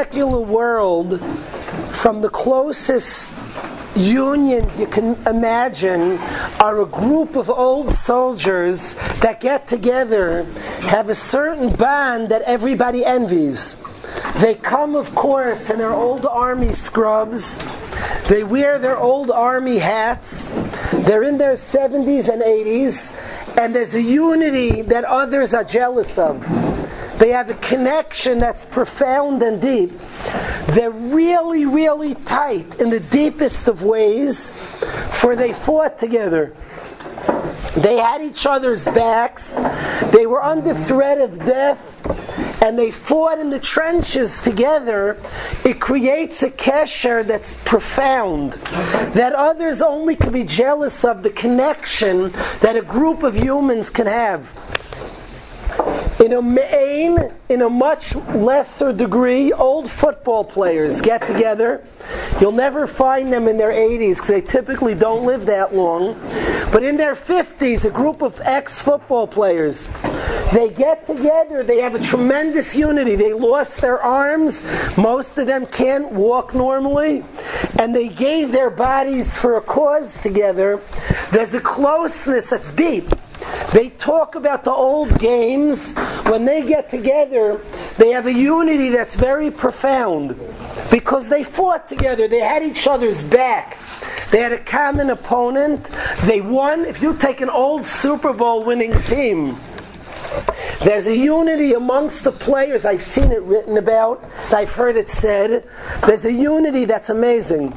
secular world, from the closest unions you can imagine are a group of old soldiers that get together, have a certain bond that everybody envies. They come, of course, in their old army scrubs. They wear their old army hats. They're in their 70s and 80s, and there's a unity that others are jealous of. They have a connection that's profound and deep. They're really, really tight in the deepest of ways, for they fought together. They had each other's backs. They were under threat of death. And they fought in the trenches together. It creates a kesher that's profound, that others only can be jealous of the connection that a group of humans can have. In a main, in a much lesser degree, old football players get together. You'll never find them in their 80s because they typically don't live that long. But in their 50s, a group of ex football players, they get together. They have a tremendous unity. They lost their arms. Most of them can't walk normally. And they gave their bodies for a cause together. There's a closeness that's deep. They talk about the old games. When they get together, they have a unity that's very profound because they fought together. They had each other's back. They had a common opponent. They won. If you take an old Super Bowl winning team, there's a unity amongst the players. I've seen it written about, I've heard it said. There's a unity that's amazing.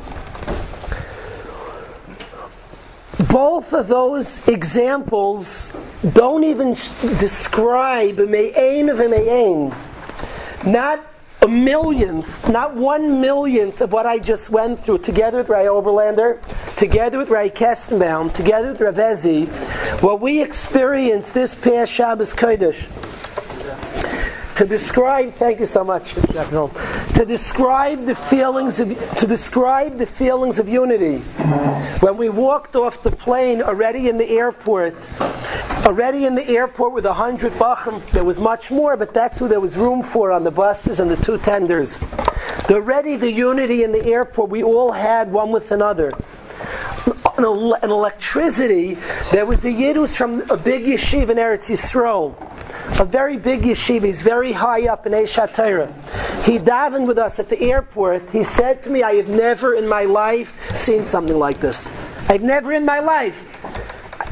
Both of those examples don't even describe a me'ain of me'ain. Not a millionth, not one millionth of what I just went through together with Ray Oberlander, together with Ray Kestenbaum, together with Ravezi, what we experienced this past Shabbos Kodesh to describe thank you so much to describe the feelings of to describe the feelings of unity. When we walked off the plane already in the airport already in the airport with a hundred bachim there was much more but that's who there was room for on the buses and the two tenders. Already the unity in the airport we all had one with another an, an electricity there was a yidus from a big yeshiva in Eretz Yisrael a very big yeshiva. He's very high up in Eshat Torah. He davened with us at the airport. He said to me, I have never in my life seen something like this. I've never in my life.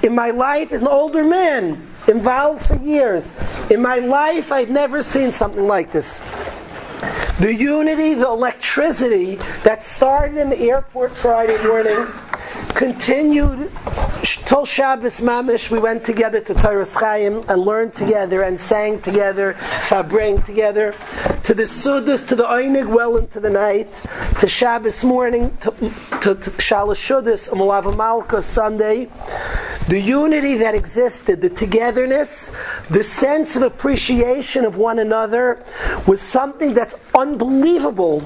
In my life, as an older man, involved for years. In my life, I've never seen something like this. The unity, the electricity that started in the airport Friday morning continued till Shabbos Mamish. We went together to Toras Chaim and learned together and sang together, Fabring together, to the Sudas, to the Einig well into the night, to Shabbos morning, to, to, to Shalosh Shudas, Malka Sunday. The unity that existed, the togetherness, the sense of appreciation of one another was something that's unbelievable.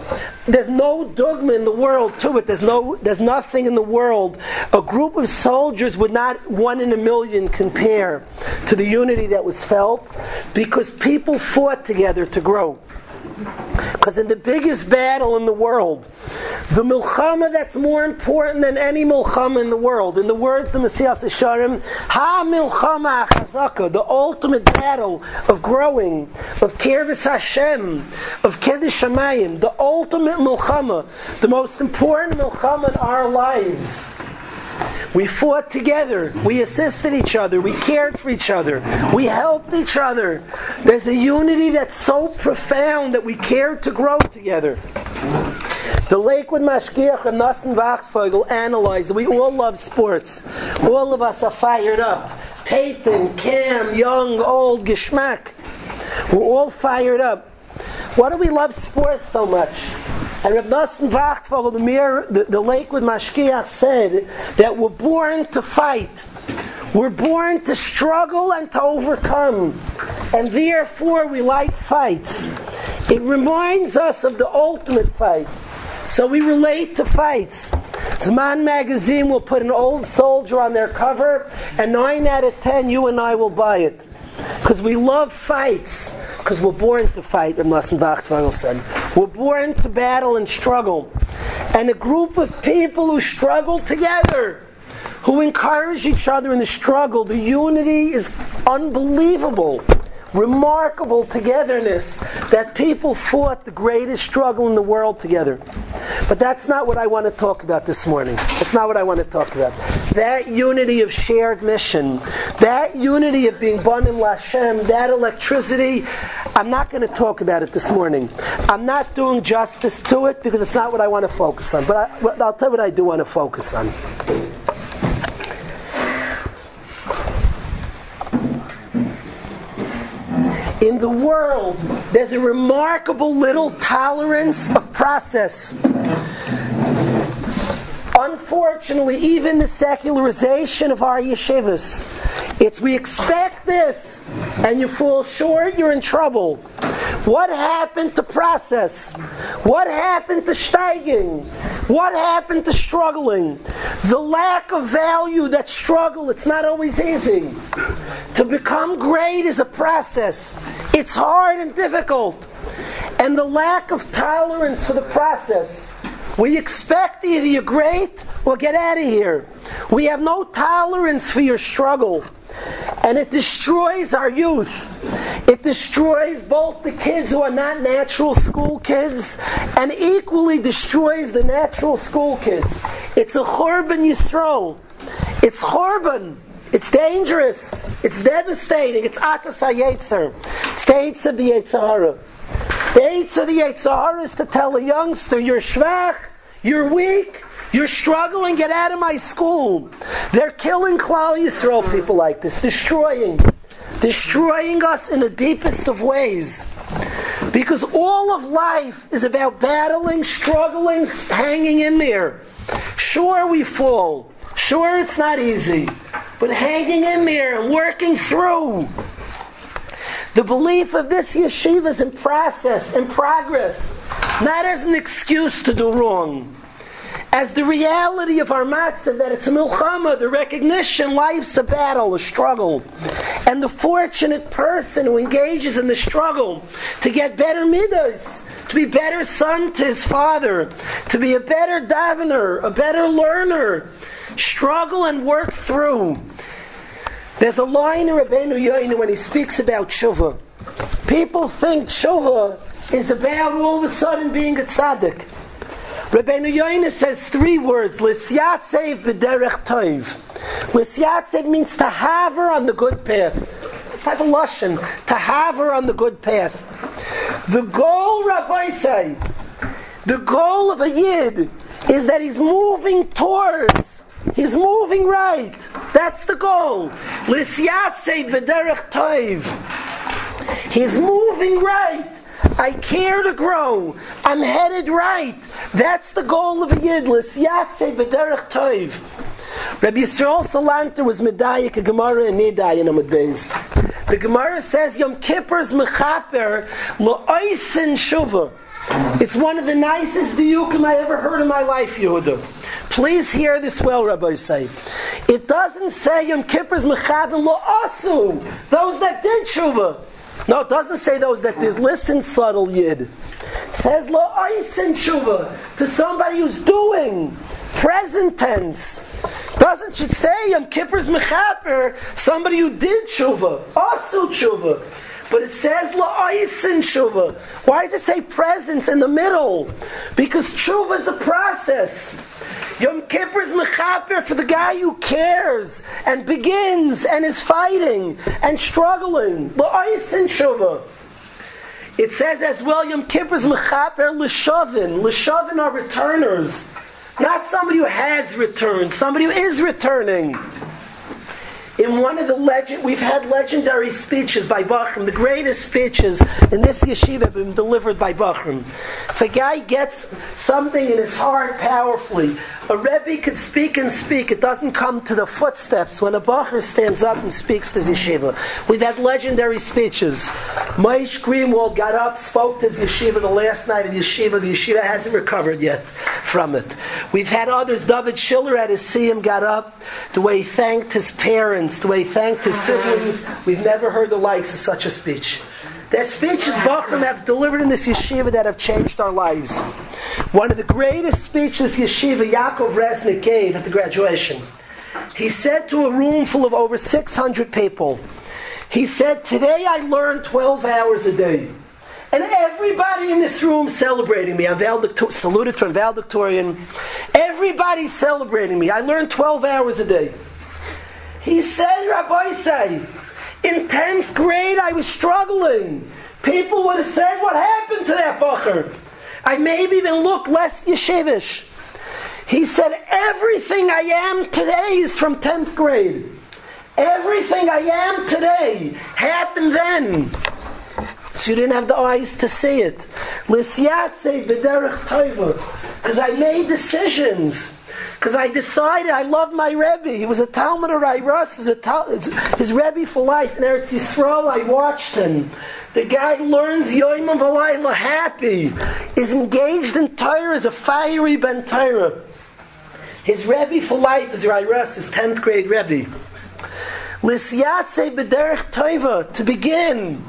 There's no dogma in the world to it. There's no there's nothing in the world. A group of soldiers would not one in a million compare to the unity that was felt because people fought together to grow. Because in the biggest battle in the world, the milchama that's more important than any milchama in the world, in the words of the Mesilas Yesharim, Ha milchama achazaka, the ultimate battle of growing, of kirvis Hashem, of kiddush Shamayim, the ultimate milchama, the most important milchama in our lives we fought together. We assisted each other. We cared for each other. We helped each other. There's a unity that's so profound that we cared to grow together. The Lakewood Mashgiach and Nassen Wachtfogel analyzed. We all love sports. All of us are fired up. Peyton, Cam, young, old, Geschmack. We're all fired up. Why do we love sports so much? And Rav Nosson Wachtfogel, the, mirror, the, the Mashgiach, said that we're born to fight. We're born to struggle and to overcome. And therefore, we like fights. It reminds us of the ultimate fight. So we relate to fights. Zman magazine will put an old soldier on their cover, and nine out of ten, you and I will buy it. Because we love fights. Because we're born to fight, Nosson Wachtfogel said. We're born to battle and struggle. And a group of people who struggle together, who encourage each other in the struggle, the unity is unbelievable remarkable togetherness that people fought the greatest struggle in the world together. But that's not what I want to talk about this morning. That's not what I want to talk about. That unity of shared mission, that unity of being Banim Lashem, that electricity, I'm not going to talk about it this morning. I'm not doing justice to it because it's not what I want to focus on. But I, will tell you what I do want to focus on. In the world, there's a remarkable little tolerance of process. Unfortunately, even the secularization of our yeshivas, it's we expect this, and you fall short, you're in trouble. What happened to process? What happened to steiging? What happened to struggling? The lack of value that struggle, it's not always easy. To become great is a process. It's hard and difficult. And the lack of tolerance for the process. We expect either you're great or get out of here. We have no tolerance for your struggle. And it destroys our youth. It destroys both the kids who are not natural school kids and equally destroys the natural school kids. It's a Chorban Yisro. It's Chorban. It's dangerous. It's devastating. It's Atas HaYetzer. It's the of the Yetzirah. The Eitz of the Yetzirah is to tell a youngster, you're schwach, you're weak, you're struggling, get out of my school. They're killing Klal Yisrael people like this, destroying, destroying us in the deepest of ways. Because all of life is about battling, struggling, hanging in there. Sure, we fall. Sure, it's not easy. But hanging in there and working through. The belief of this yeshiva is in process, in progress, not as an excuse to do wrong as the reality of our matzah that it's a milchama, the recognition life's a battle, a struggle. And the fortunate person who engages in the struggle to get better midas, to be better son to his father, to be a better davener, a better learner, struggle and work through. There's a line in Rabbeinu Yoinu when he speaks about tshuva. People think tshuva is about all of a sudden being a tzaddik. Rabbeinu Yoina says three words: "Lisyatsev b'derech toiv." Lisyatsev means to have her on the good path. It's like a lashon to have her on the good path. The goal, Rabbi say, the goal of a yid is that he's moving towards. He's moving right. That's the goal. Lisyatsev b'derech toiv. He's moving right. I care to grow. I'm headed right. That's the goal of a yidlis. Yatzei b'derech toiv. Rabbi Yisrael Salanter was medayik a Gemara in Nidai in Amud Beis. The Gemara says Yom Kippur's mechaper lo'oisin shuva. It's one of the nicest diyukim I ever heard in my life, Yehuda. Please hear this well, Rabbi say. It doesn't say Yom Kippur's mechaper lo'asu. Those that did shuva. No, it doesn't say those that did. Listen, subtle yid. It says la'oisin shuva to somebody who's doing present tense. Doesn't it say Yom Kippur's mechaper somebody who did shuva, also shuva. But it says la'oisin shuva. Why does it say presence in the middle? Because shuva is a process. Yom Kippur is mechaper for the guy who cares and begins and is fighting and struggling. La'oisin shuva. It says as well, Yom Kippur's mechaper l'shavin. L'shavin are returners. Not somebody who has returned, somebody who is returning in one of the legend, we've had legendary speeches by Bachram. The greatest speeches in this yeshiva have been delivered by Bachram. If a guy gets something in his heart powerfully, a Rebbe could speak and speak. It doesn't come to the footsteps when a Bachar stands up and speaks to yeshiva. We've had legendary speeches. Maish Greenwald got up, spoke to yeshiva the last night of yeshiva. The yeshiva hasn't recovered yet from it. We've had others. David Schiller at his siyum got up. The way he thanked his parents, the way he thanked his siblings. We've never heard the likes of such a speech. There's speeches Bachram have delivered in this yeshiva that have changed our lives. One of the greatest speeches yeshiva Yaakov Resnick gave at the graduation. He said to a room full of over 600 people, he said, Today I learned 12 hours a day. And everybody in this room celebrating me. I'm valedictor- saluted to a valedictorian. Everybody's celebrating me. I learned 12 hours a day. He said, Rabbi say, in 10th grade I was struggling. People would have said, what happened to that bacher? I maybe even look less yeshivish. He said, everything I am today is from 10th grade. Everything I am today happened then. So you didn't have the eyes to see it. Because I made decisions. Because I decided I loved my Rebbe. He was a Talmud of Rairas, his, his Rebbe for life. In Eretz Yisrael, I watched him. The guy learns Yoim Yom Valayla happy, is engaged in Torah as a fiery Ben Torah. His Rebbe for life is Rairas, his 10th grade Rebbe. Lisyatse b'derech toiva, to begin.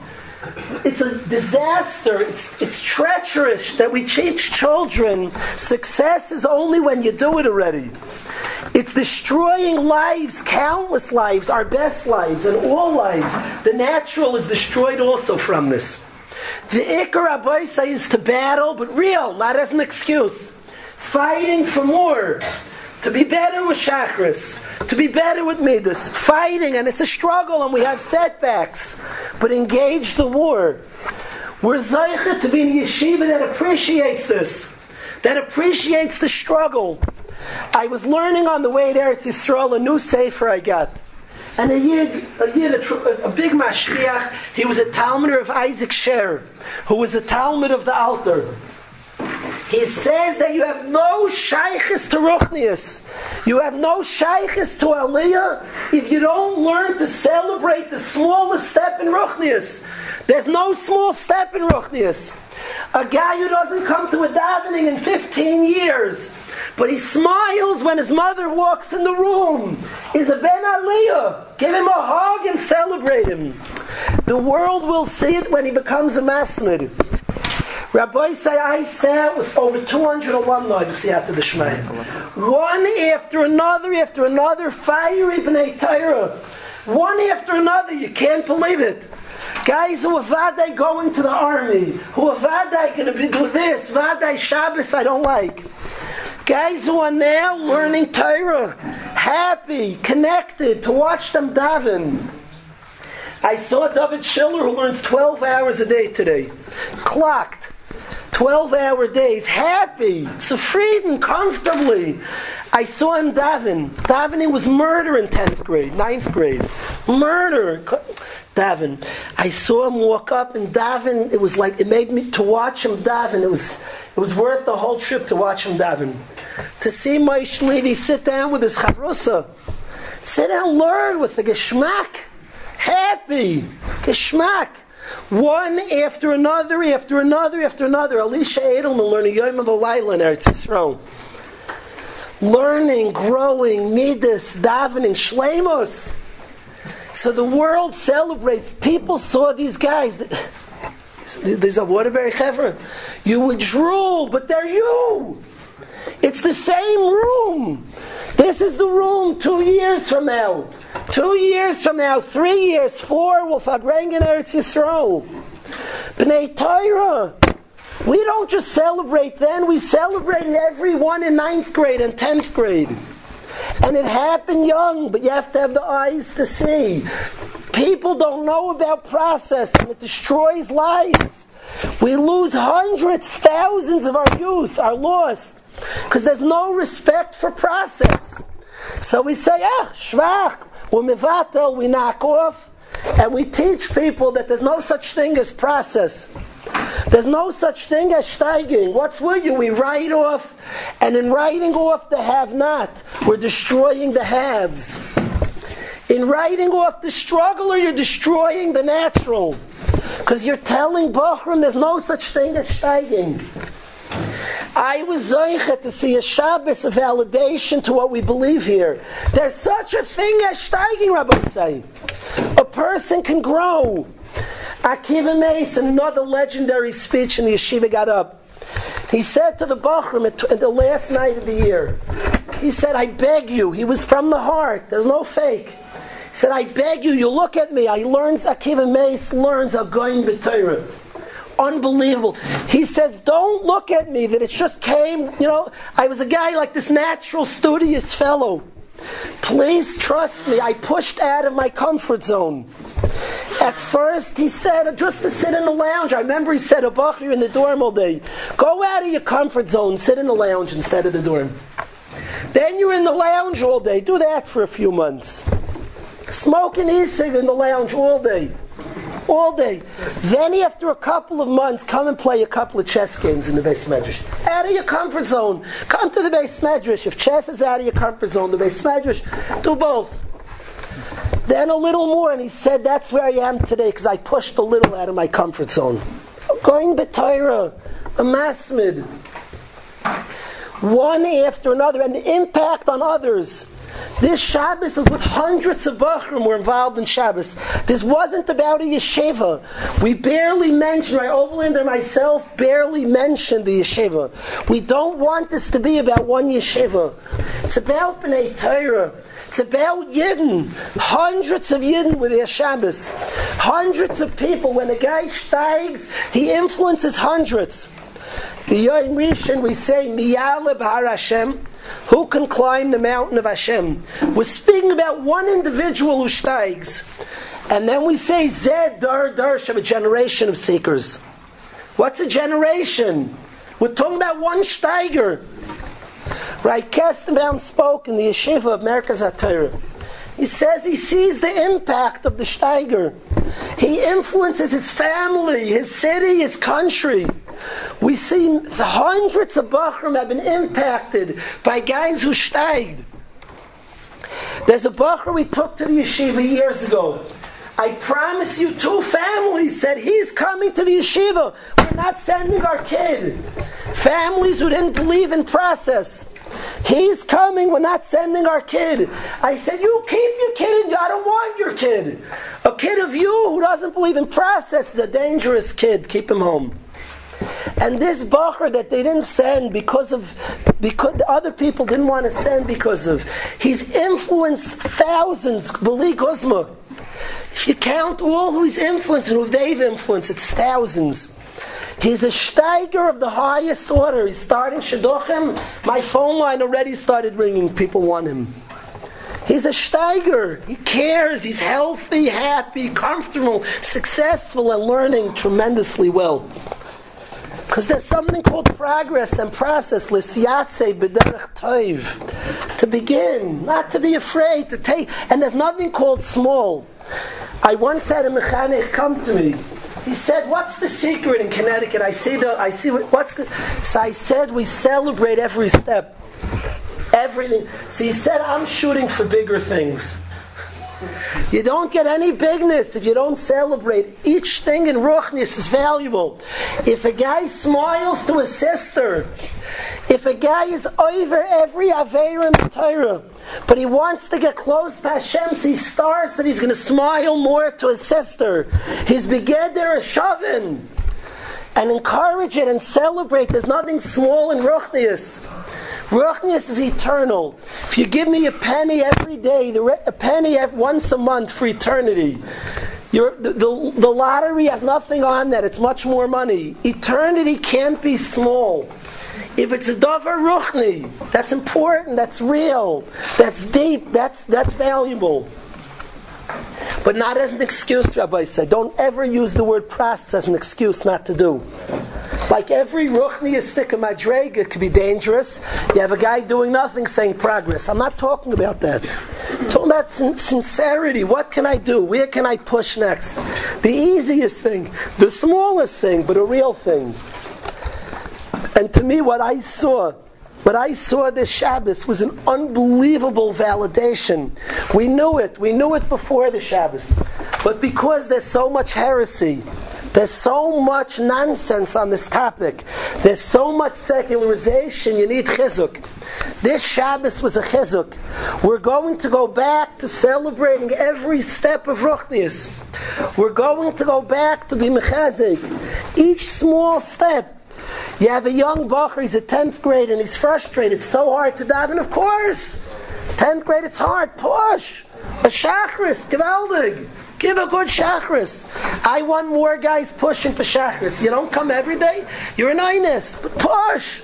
It's a disaster. It's, it's treacherous that we teach children success is only when you do it already. It's destroying lives, countless lives, our best lives, and all lives. The natural is destroyed also from this. The Ikar Abaisa is to battle, but real, not as an excuse. Fighting for more to be better with shachris, to be better with midas, fighting, and it's a struggle, and we have setbacks, but engage the war. We're zeichet to be in yeshiva that appreciates this, that appreciates the struggle. I was learning on the way to Eretz Yisrael a new sefer I got. And a yid, a yid, a, a big mashkiach, he was a Talmud of Isaac Sher, who was a Talmud of the Alter. He says that you have no shaykhis to Ruchnius. You have no shaykhis to Aliyah if you don't learn to celebrate the smallest step in Ruchnius. There's no small step in Ruchnius. A guy who doesn't come to a davening in 15 years, but he smiles when his mother walks in the room, is a Ben Aliyah. Give him a hug and celebrate him. The world will see it when he becomes a masmid. Rabbi say I sat with over 200 alumni to see after the Shmei. One after another, after another, fiery B'nai Torah. One after another, you can't believe it. Guys who are vaday going to the army, who are vaday going to do this, vaday Shabbos I don't like. Guys who are now learning Torah, happy, connected, to watch them daven. I saw David Schiller who learns 12 hours a day today, clocked. 12 hour days, happy, freedom, comfortably. I saw him daven. Davening was murder in 10th grade, 9th grade. Murder. Daven. I saw him walk up and daven. It was like, it made me, to watch him daven, it was, it was worth the whole trip to watch him daven. To see my Levi sit down with his chavrusa. Sit down, learn with the geschmack. Happy. Geschmack. One after another, after another, after another. Alicia Edelman learning Yom of in Eretz Yisrael. Learning, growing, midas, davening, shlemos. So the world celebrates. People saw these guys. There's a Waterbury Chevron. You would drool, but they're you. It's the same room. This is the room two years from now. Two years from now, three years, four, we'll bring in Eretz Yisrael. B'nai Torah. We don't just celebrate then, we celebrate everyone in ninth grade and tenth grade. And it happened young, but you have to have the eyes to see. People don't know about process and it destroys lives. We lose hundreds, thousands of our youth are lost because there's no respect for process. So we say, ah, shvach, we're we knock off, and we teach people that there's no such thing as process. There's no such thing as steiging. What's with you? We write off, and in writing off the have not, we're destroying the haves. In writing off the struggler, you're destroying the natural. Because you're telling Bachram there's no such thing as steiging. I was zeicha to see a Shabbos a validation to what we believe here. There's such a thing as steiging, Rabbi say. A person can grow. Akiva Mace, another legendary speech in the yeshiva, got up. He said to the Bachram at the last night of the year, he said, I beg you. He was from the heart. There's no fake. He said, I beg you, you look at me. I learned, Akiva Mace learns a going b'Torah unbelievable. He says, Don't look at me that it just came, you know, I was a guy like this natural, studious fellow. Please trust me, I pushed out of my comfort zone. At first, he said, just to sit in the lounge. I remember he said, Abach, you're in the dorm all day. Go out of your comfort zone, sit in the lounge instead of the dorm. Then you're in the lounge all day. Do that for a few months. Smoking e-cig in the lounge all day all day. Then after a couple of months, come and play a couple of chess games in the beis medrash. Out of your comfort zone. Come to the beis medrash. If chess is out of your comfort zone, the beis medrash, do both. Then a little more, and he said, That's where I am today because I pushed a little out of my comfort zone. Going B'Torah, a masmid. One after another, and the impact on others. This Shabbos is with hundreds of Bachrim were involved in Shabbos. This wasn't about a yeshiva. We barely mentioned, right, Oberlander myself barely mentioned the yeshiva. We don't want this to be about one yeshiva. It's about B'nai Torah. It's about Yidden. Hundreds of Yidden with their Shabbos. Hundreds of people. When a guy steigs, he influences hundreds. The Yom Rishon, we say, Miyaleh B'Har Hashem. Who can climb the mountain of Hashem? We're speaking about one individual who steigs. And then we say, Zed Dar Darsh of a generation of seekers. What's a generation? We're talking about one steiger. Right? Kestenbaum spoke in the yeshiva of Merkaz HaTorah. He says he sees the impact of the Steiger. He influences his family, his city, his country. We see the hundreds of Bachram have been impacted by guys who steiged. There's a Bachar we took to the yeshiva years ago. I promise you, two families said he's coming to the yeshiva. We're not sending our kid. Families who didn't believe in process. He's coming, we're not sending our kid. I said, You keep your kid, I don't want your kid. A kid of you who doesn't believe in process is a dangerous kid. Keep him home. And this Bacher that they didn't send because of because other people didn't want to send because of he's influenced thousands, believe Guzma. If you count all who he's influenced and who they've influenced, it's thousands. He's a steiger of the highest order. He's starting shidduchim. My phone line already started ringing. People want him. He's a steiger. He cares. He's healthy, happy, comfortable, successful, and learning tremendously well. Because there's something called progress and process, toiv. To begin, not to be afraid, to take. And there's nothing called small. I once had a mechanic come to me he said, "What's the secret in Connecticut?" I see the, I see what's the. So I said, "We celebrate every step, everything." So he said, "I'm shooting for bigger things." You don't get any bigness if you don't celebrate. Each thing in Ruchnis is valuable. If a guy smiles to his sister, if a guy is over every Aveir in the Torah, but he wants to get close to Hashem, he starts that he's going to smile more to his sister. His begeder is shavin. And encourage it and celebrate. There's nothing small in Ruchnius. Ruchnius is eternal. If you give me a penny every day, a penny once a month for eternity, the, the, the lottery has nothing on that. It's much more money. Eternity can't be small. If it's a davar ruchni, that's important, that's real, that's deep, that's, that's valuable. But not as an excuse, Rabbi said. Don't ever use the word process as an excuse not to do. Like every ruchniistic of madrega could be dangerous. You have a guy doing nothing saying progress. I'm not talking about that. I'm talking about sin- sincerity. What can I do? Where can I push next? The easiest thing, the smallest thing, but a real thing. And to me, what I saw what I saw this Shabbos was an unbelievable validation. We knew it. We knew it before the Shabbos. But because there's so much heresy, there's so much nonsense on this topic. There's so much secularization. You need chizuk. This Shabbos was a chizuk. We're going to go back to celebrating every step of Ruchnius. We're going to go back to be mechazik. Each small step you have a young bacher, he's a 10th grade, and he's frustrated. It's so hard to daven, of course. 10th grade, it's hard. Push. A shachris, geweldig. Give a good shachris. I want more guys pushing for shachris. You don't come every day, you're an inus, but push.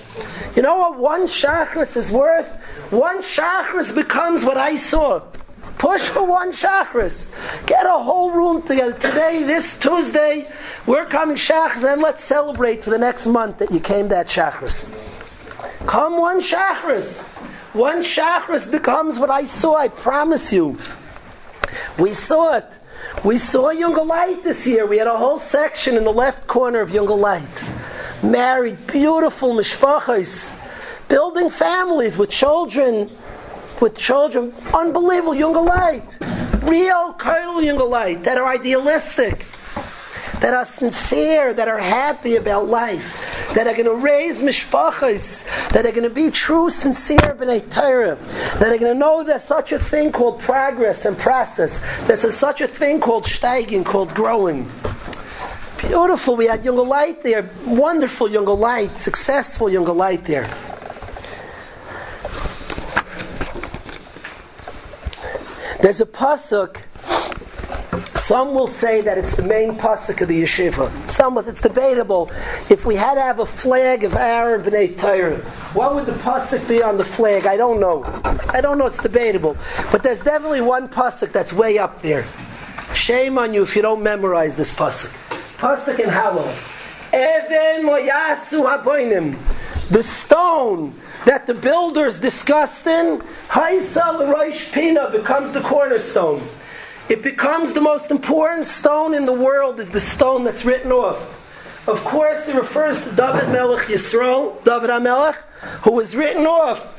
You know what one shachris is worth? One shachris becomes what I saw. Push for one shachris. Get a whole room together. Today, this Tuesday, we're coming shachris, and let's celebrate for the next month that you came that shachris. Come one shachris. One shachris becomes what I saw, I promise you. We saw it. We saw Younger Light this year. We had a whole section in the left corner of Younger Light. Married, beautiful mishpachas, building families with children with children, unbelievable light, real kernel younger light that are idealistic, that are sincere, that are happy about life, that are going to raise mishpachas, that are going to be true, sincere b'nei Torah, that are going to know there's such a thing called progress and process. There's such a thing called steiging, called growing. Beautiful. We had younger light there, wonderful younger light, successful younger light there. There's a pasuk. Some will say that it's the main pasuk of the yeshiva. Some will, say it's debatable. If we had to have a flag of Aaron b'nei Torah, what would the pasuk be on the flag? I don't know. I don't know. It's debatable. But there's definitely one pasuk that's way up there. Shame on you if you don't memorize this pasuk. Pasuk in Hallel. Even moyasu haboinim. The stone that the builders discussed in, Haisal Rosh Pina becomes the cornerstone. It becomes the most important stone in the world is the stone that's written off. Of course, it refers to David Melech Yisrael, David HaMelech, who was written off.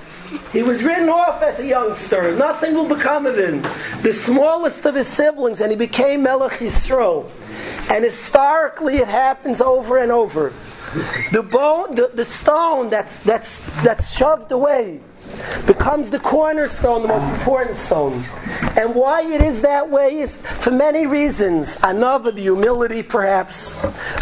He was written off as a youngster. Nothing will become of him. The smallest of his siblings, and he became Melech Yisrael. And historically, it happens over and over. The bone, the, the stone that's, that's, that's shoved away becomes the cornerstone, the most important stone. And why it is that way is for many reasons. Another, the humility perhaps.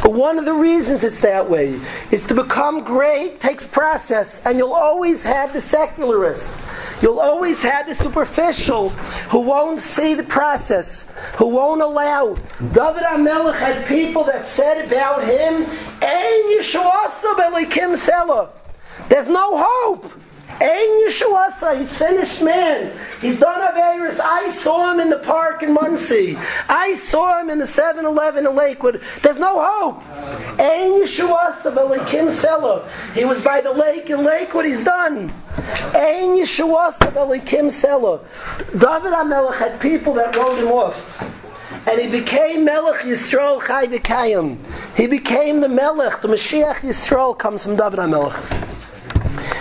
But one of the reasons it's that way is to become great takes process, and you'll always have the secularist You'll always have the superficial who won't see the process, who won't allow. David HaMelech had people that said about him, There's no hope. Ein Yeshuasa, he's finished man. He's done Averis. I saw him in the park in Monsey. I saw him in the 7-Eleven in Lakewood. There's no hope. Ein Yeshuasa, Belikim Sela. He was by the lake in Lakewood. He's done. Ein Yeshuasa, Belikim Sela. David HaMelech had people that wrote him off. And he became Melech Yisrael Chai V'Kayim. He became the Melech. The Mashiach Yisrael comes from David HaMelech.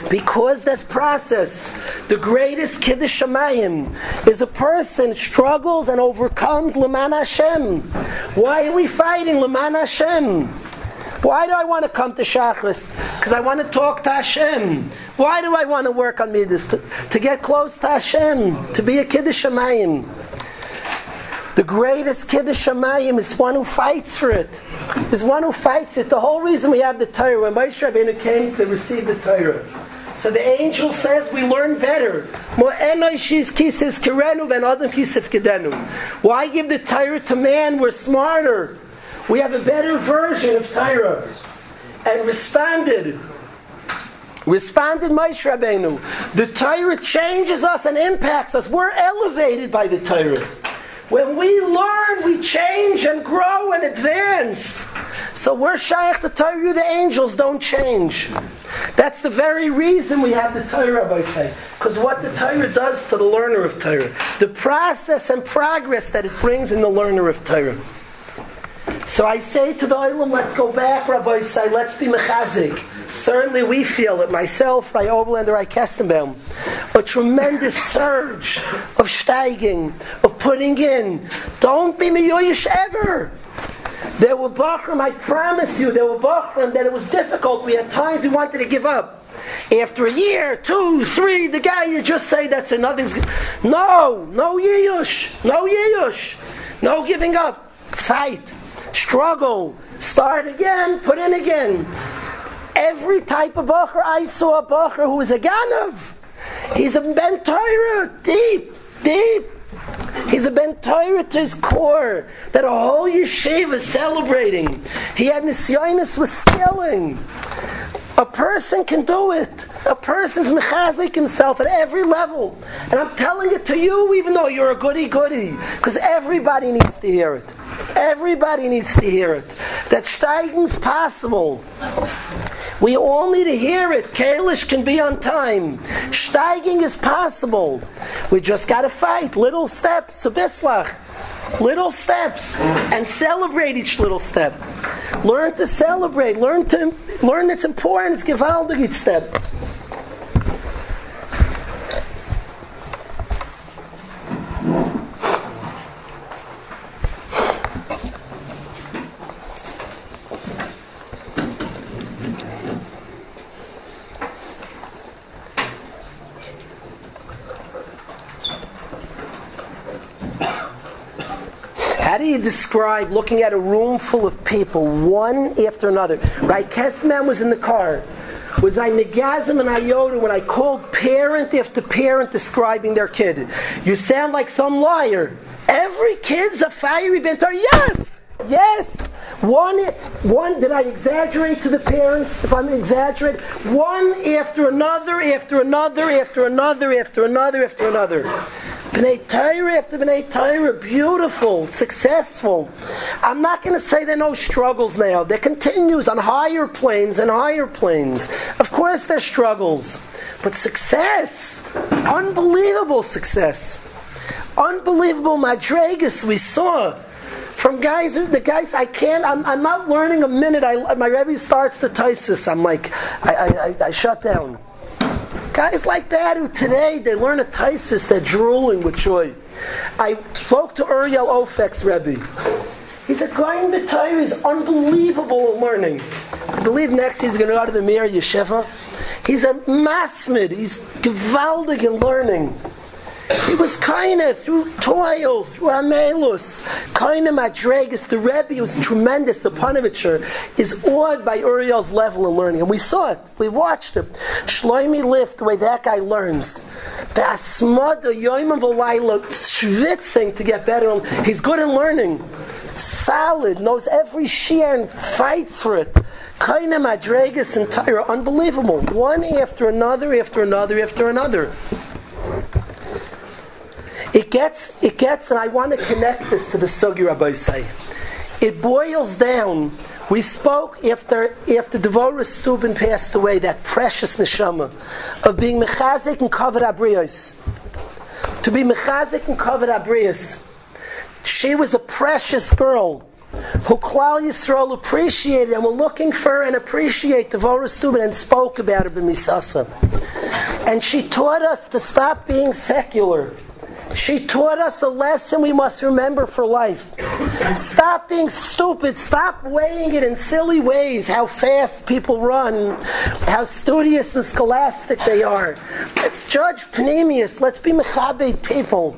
Because this process, the greatest Kiddush Shemayim, is a person struggles and overcomes Leman Hashem. Why are we fighting Leman Hashem? Why do I want to come to Shachris? Because I want to talk to Hashem. Why do I want to work on Midas? To, to get close to Hashem, to be a Kiddush Shemayim. The greatest Kiddush Shemayim is one who fights for it. Is one who fights it. The whole reason we have the Torah, when Moshe Rabbeinu came to receive the Torah, so the angel says we learn better. Why give the Torah to man? We're smarter. We have a better version of Torah. And responded. Responded Moshe Rabbeinu. The Torah changes us and impacts us. We're elevated by the Torah. When we learn, we change and grow and advance. So we're shaykh the Torah, the angels don't change. That's the very reason we have the Torah, I say. Because what the Torah does to the learner of Torah, the process and progress that it brings in the learner of Torah. So I say to the Olam, let's go back, Rabbi say, let's be mechazik. Certainly we feel it, myself, Rai Oberlander, Rai Kestenbaum, a tremendous surge of steiging, of putting in. Don't be meyoyish ever. There were Bachram, I promise you, there were Bachram that it was difficult. We had times we wanted to give up. After a year, two, three, the guy you just say that's another. No, no yiyush, no yiyush, no giving up. Fight, struggle, start again, put in again. Every type of bacher, I saw a bacher who was a ganav. He's a ben deep, deep. He's a ben to his core that a whole yeshiva is celebrating. He had nisyonis was stealing. A person can do it. A person's mechazik himself at every level. And I'm telling it to you even though you're a goody goody. Because everybody needs to hear it. Everybody needs to hear it. That steiging's possible. We all need to hear it. Kalish can be on time. Steiging is possible. We just got to fight. Little steps. Subislach. Little steps. And celebrate each little step. Learn to celebrate. Learn to learn that's important. It's gewaldig each step. You describe looking at a room full of people, one after another? Right? Kestman was in the car. Was I Megazim and Iota when I called parent after parent describing their kid? You sound like some liar. Every kid's a fiery bentar. Oh, yes! Yes! One, one, did I exaggerate to the parents? If I'm exaggerating, one after another, after another, after another, after another, after another. B'nai Torah after B'nai Torah, beautiful, successful. I'm not going to say there are no struggles now. There continues on higher planes and higher planes. Of course there's struggles. But success, unbelievable success. Unbelievable madregas we saw from guys the guys I can't I'm, I'm not learning a minute I, my Rebbe starts the Taisus I'm like I, I, I shut down Guys like that who today they learn a Taisus, they're drooling with joy. I spoke to Uriel Ofek's Rebbe. He's a in the Torah is unbelievable in learning. I believe next he's going to go to the Mir Yeshiva. He's a masmid. He's gewaldig in learning. He was of through toil, through amelus, kind of madregas. The Rebbe was tremendous. The Panovitcher is awed by Uriel's level of learning, and we saw it. We watched him. Shloimi lift the way that guy learns. The Basmada yoimim v'layla, schwitzing to get better. He's good in learning. Solid, knows every shear and fights for it. Kind of madregas and unbelievable. One after another, after another, after another. It gets, it gets, and I want to connect this to the Rabbi say. It boils down. We spoke after after Devorah Steuben passed away, that precious neshama of being mechazik and kavod abrios. To be mechazik and kavod abrios. She was a precious girl who Klal Yisrael appreciated and were looking for and appreciate Devorah Steuben and spoke about her b'misasa. And she taught us to stop being secular she taught us a lesson we must remember for life. Stop being stupid. Stop weighing it in silly ways how fast people run, how studious and scholastic they are. Let's judge Panemius. Let's be Mechabed people.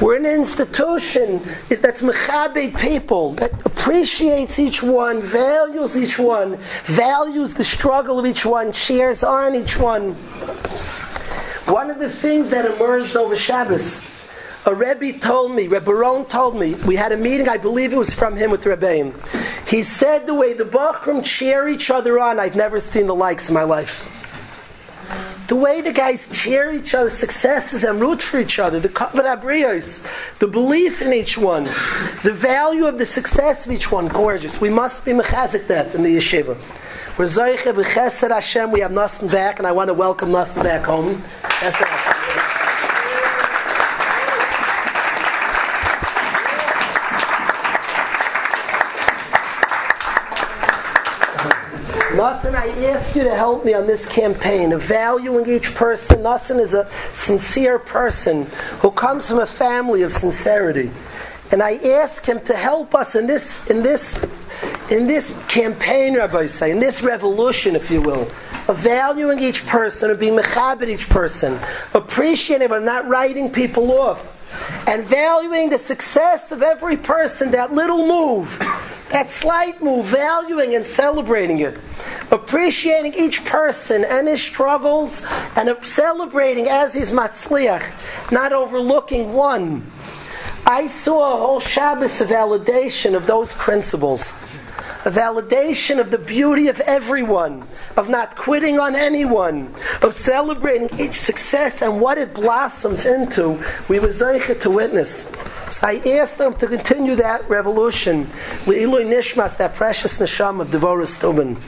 We're an institution that's Mechabed people, that appreciates each one, values each one, values the struggle of each one, cheers on each one. One of the things that emerged over Shabbos, a Rebbe told me, Rebbe Ron told me, we had a meeting, I believe it was from him with Rebbeim. He said the way the Bachram cheer each other on, I've never seen the likes in my life. the way the guys cheer each other's successes and root for each other, the kavod abrios, the belief in each one, the value of the success of each one, gorgeous. We must be mechazik that in the yeshiva. We're Zoiche b'chesed Hashem. We have Nosson back, and I want to welcome Nosson back home. Nosson, I ask you to help me on this campaign of valuing each person. Nosson is a sincere person who comes from a family of sincerity. And I ask him to help us in this, in this in this campaign, Rabbosai, in this revolution, if you will, of valuing each person, of being mechabed each person, appreciating but not writing people off, and valuing the success of every person, that little move, that slight move, valuing and celebrating it, appreciating each person and his struggles, and celebrating as he's matzliach, not overlooking one. I saw a whole Shabbos of validation of those principles a validation of the beauty of everyone, of not quitting on anyone, of celebrating each success and what it blossoms into, we were zeicha to witness. So I asked them to continue that revolution, with Le'ilui Nishmas, that precious neshama of Devorah Steuben.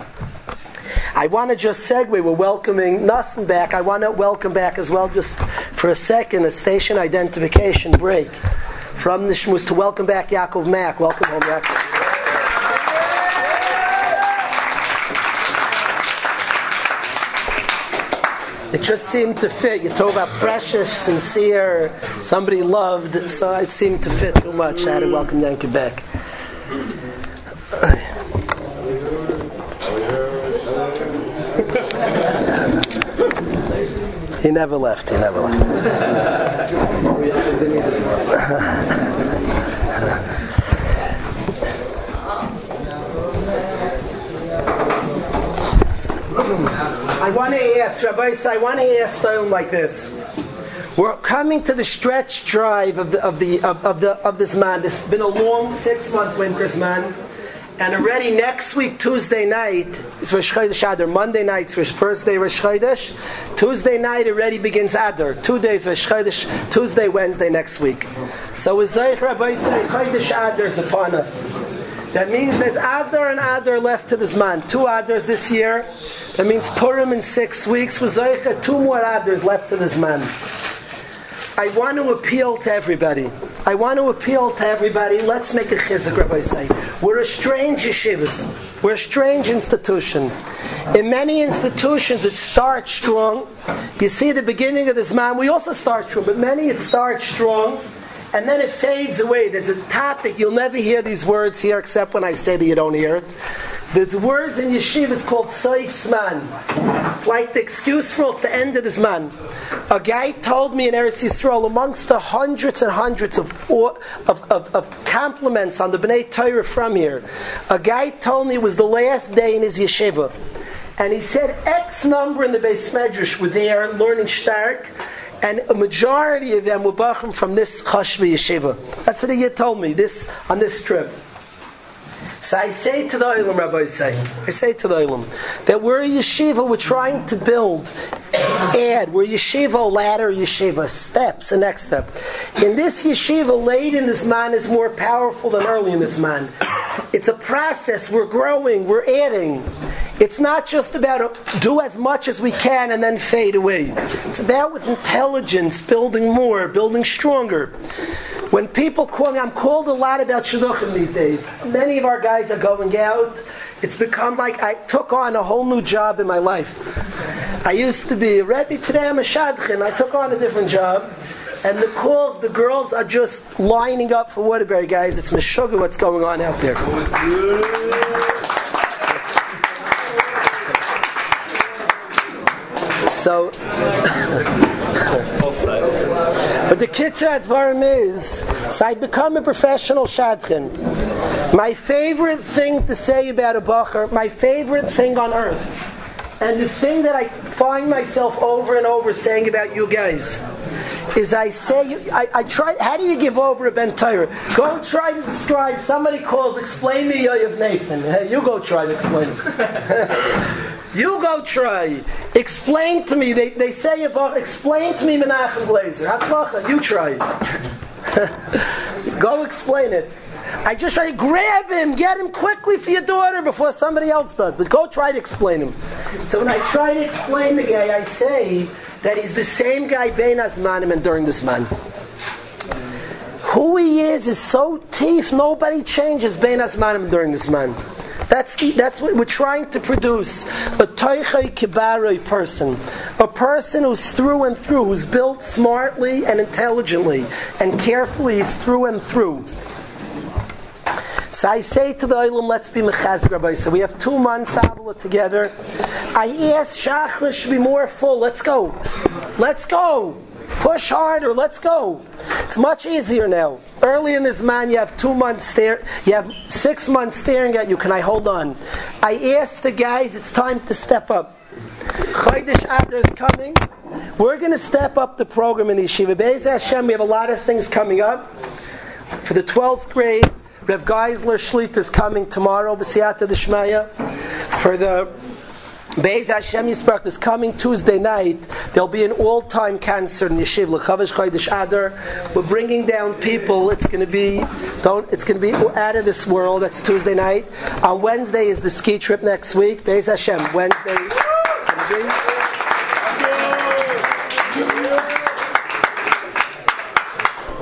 I want to just segue. We're welcoming Nosson back. I want to welcome back as well, just for a second, a station identification break from the Shmus to welcome back Yaakov Mack. Welcome home, Yaakov. It just seemed to fit. You talk about precious, sincere, somebody loved, so it seemed to fit too much. I had to welcome Yankee back. he never left. He never left. I want to ask, Rabbi, I want to ask them like this. We're coming to the stretch drive of the of the of, of the of this zman. This has been a long six month winter's man. And already next week, Tuesday night, is Rosh Chodesh Adar. Monday night is first day Rosh Chodesh. Tuesday night already begins Adar. Two days Rosh Chodesh. Tuesday, Wednesday next week. So Zayich Rabbosai Chodesh Adar is upon us. That means there's Adar and Adar left to this zman. Two Adars this year. That means Purim in six weeks. With Zoicha, two more Adars left to this man. I want to appeal to everybody. I want to appeal to everybody. Let's make a chizuk, Rabbi say. We're a strange yeshivas. We're a strange institution. In many institutions, it starts strong. You see the beginning of this man. We also start strong, but many it starts strong and then it fades away. There's a topic, you'll never hear these words here except when I say that you don't hear it. There's words in yeshiva is called Sof Zman. It's like the excuse for it's the end of this zman. A guy told me in Eretz Yisrael, amongst the hundreds and hundreds of, of, of, of compliments on the Bnei Torah from here, a guy told me it was the last day in his yeshiva. And he said X number in the Beis Medrash were there learning Stark and a majority of them were bachim from this Chashva yeshiva. That's what he had told me this on this trip. So I say to the Olam, Rabbosai, I say to the Olam, that we're a yeshiva, we're trying to build, add, we're yeshiva ladder, yeshiva steps, the next step. In this yeshiva, late in this zman is more powerful than early in this zman. It's a process, we're growing, we're adding. It's not just about do as much as we can and then fade away. It's about with intelligence, building more, building stronger. When people call me, I'm called a lot about shidduchim these days. Many of our guys are going out. It's become like I took on a whole new job in my life. I used to be a Rebbe, today I'm a shadchan. I took on a different job. And the calls, the girls are just lining up for Waterbury, guys. It's Meshuggah what's going on out there. So, but the kitzah advarim is, so I become a professional shadchan. My favorite thing to say about a bacher, my favorite thing on earth, and the thing that I find myself over and over saying about you guys, is I say, I, I try, how do you give over a Ben? Go try to describe, somebody calls, explain me Yoav Nathan. Hey, You go try to explain it. You go try. Explain to me. They, they say, about explain to me Menachem Glazer. Hatzlacha, you try. go explain it. I just try to grab him, get him quickly for your daughter before somebody else does. But go try to explain him. So when I try to explain the guy, I say that he's the same guy Bein Azmanim and during this zman. Who he is is so teeth, nobody changes Bein Azmanim during this zman. That's, that's what we're trying to produce. A Toichai Kibaroi person. A person who's through and through, who's built smartly and intelligently and carefully is through and through. So I say to the Olam, let's be Mechaz Rabbi. So we have two months Abla together. I ask Shachar should be more full. Let's go. Let's go. Push harder. Let's go. It's much easier now. Early in this zman, you have two months stare. You have six months staring at you. Can I hold on? I ask the guys. It's time to step up. Chodesh Adar is coming. We're going to step up the program in the Yeshiva. Be'ez Hashem, we have a lot of things coming up. For the 12th grade, Rev Geisler Shlit is coming tomorrow, B'siyata D'Shmaya. For the Beis Hashem Yisbarach is coming Tuesday night. There'll be an all-time cancer in Yeshiv L'Chavish Chodesh Adar. We're bringing down people. It's going to be don't. It's going to be out of this world. That's Tuesday night. On Wednesday is the ski trip next week. Beis Hashem. Wednesday.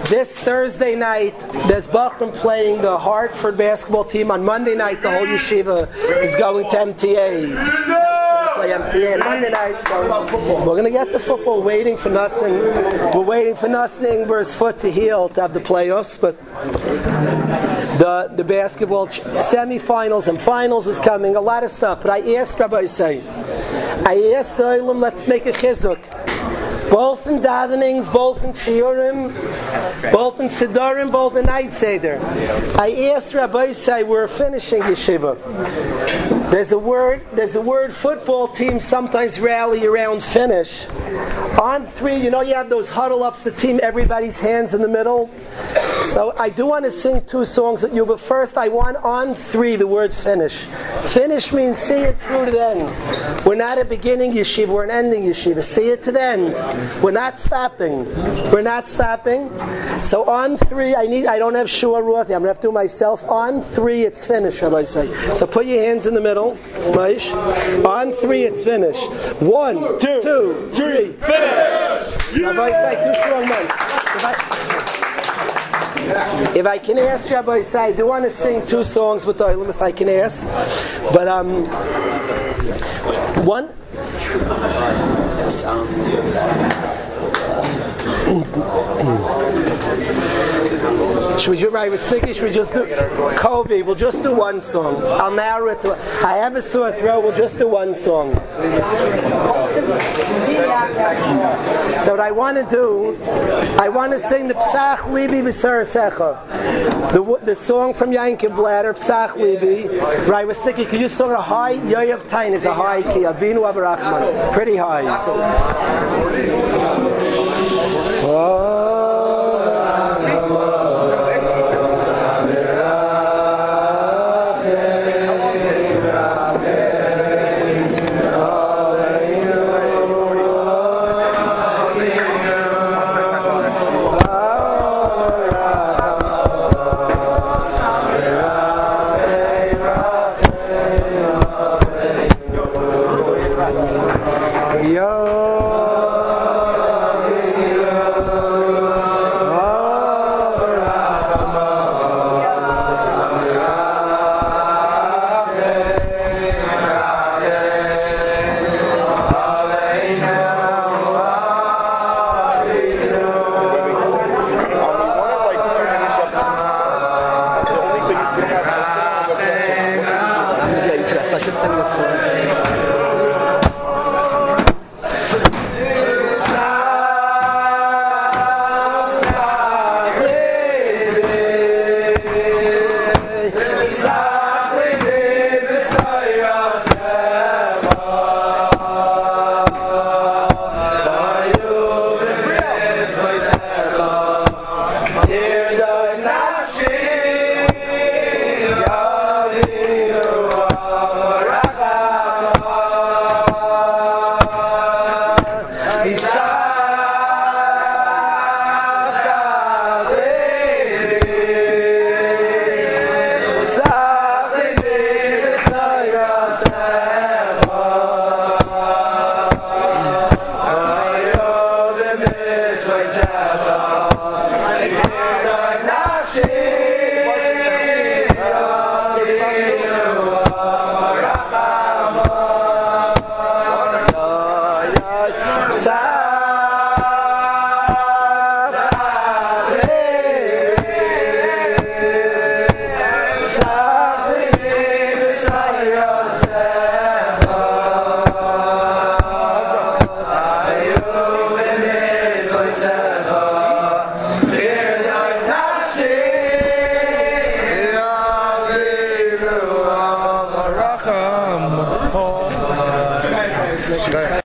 This Thursday night, there's Bachram playing the Hartford basketball team. On Monday night, the whole yeshiva is going to MTA. Play MTA Monday night, so we're to get to football. Waiting for nothing. We're waiting for nothing. Ingber's foot to heal to have the playoffs, but the the basketball semifinals and finals is coming. A lot of stuff. But I asked Rabbosai, I asked the Olam, let's make a chizuk both in davenings, both in shiurim, both in siddurim, both in night seder. I asked Rabbosai we're finishing yeshiva. There's a word. There's a word. Football teams sometimes rally around finish. On three, you know, you have those huddle ups. The team, everybody's hands in the middle. So I do want to sing two songs at you, but first I want on three the word finish. Finish means see it through to the end. We're not a beginning yeshiva, we're an ending yeshiva. See it to the end. We're not stopping. We're not stopping. So on three, I need. I don't have shua ruach. I'm gonna have to do myself. On three, it's finished. Shall I say? So put your hands in the middle. Maish. On three, it's finished. One, two, two three, finish. Rabbosai two strong months. If I can ask Rabbosai, I do want to sing two songs with the Olam if I can ask. But um, one. Should we do right? Was thinking should we just do Kobe? We'll just do one song. I'll narrow it to. I have a sore throat. We'll just do one song. So what I want to do, I want to sing the Psach Libi B'Sar the the song from Yankin Bladder, Psach Libi. Right? Was thinking, could you sing a high? Yoyav Tain is a high key. Avinu Abarachman, pretty high. Oh.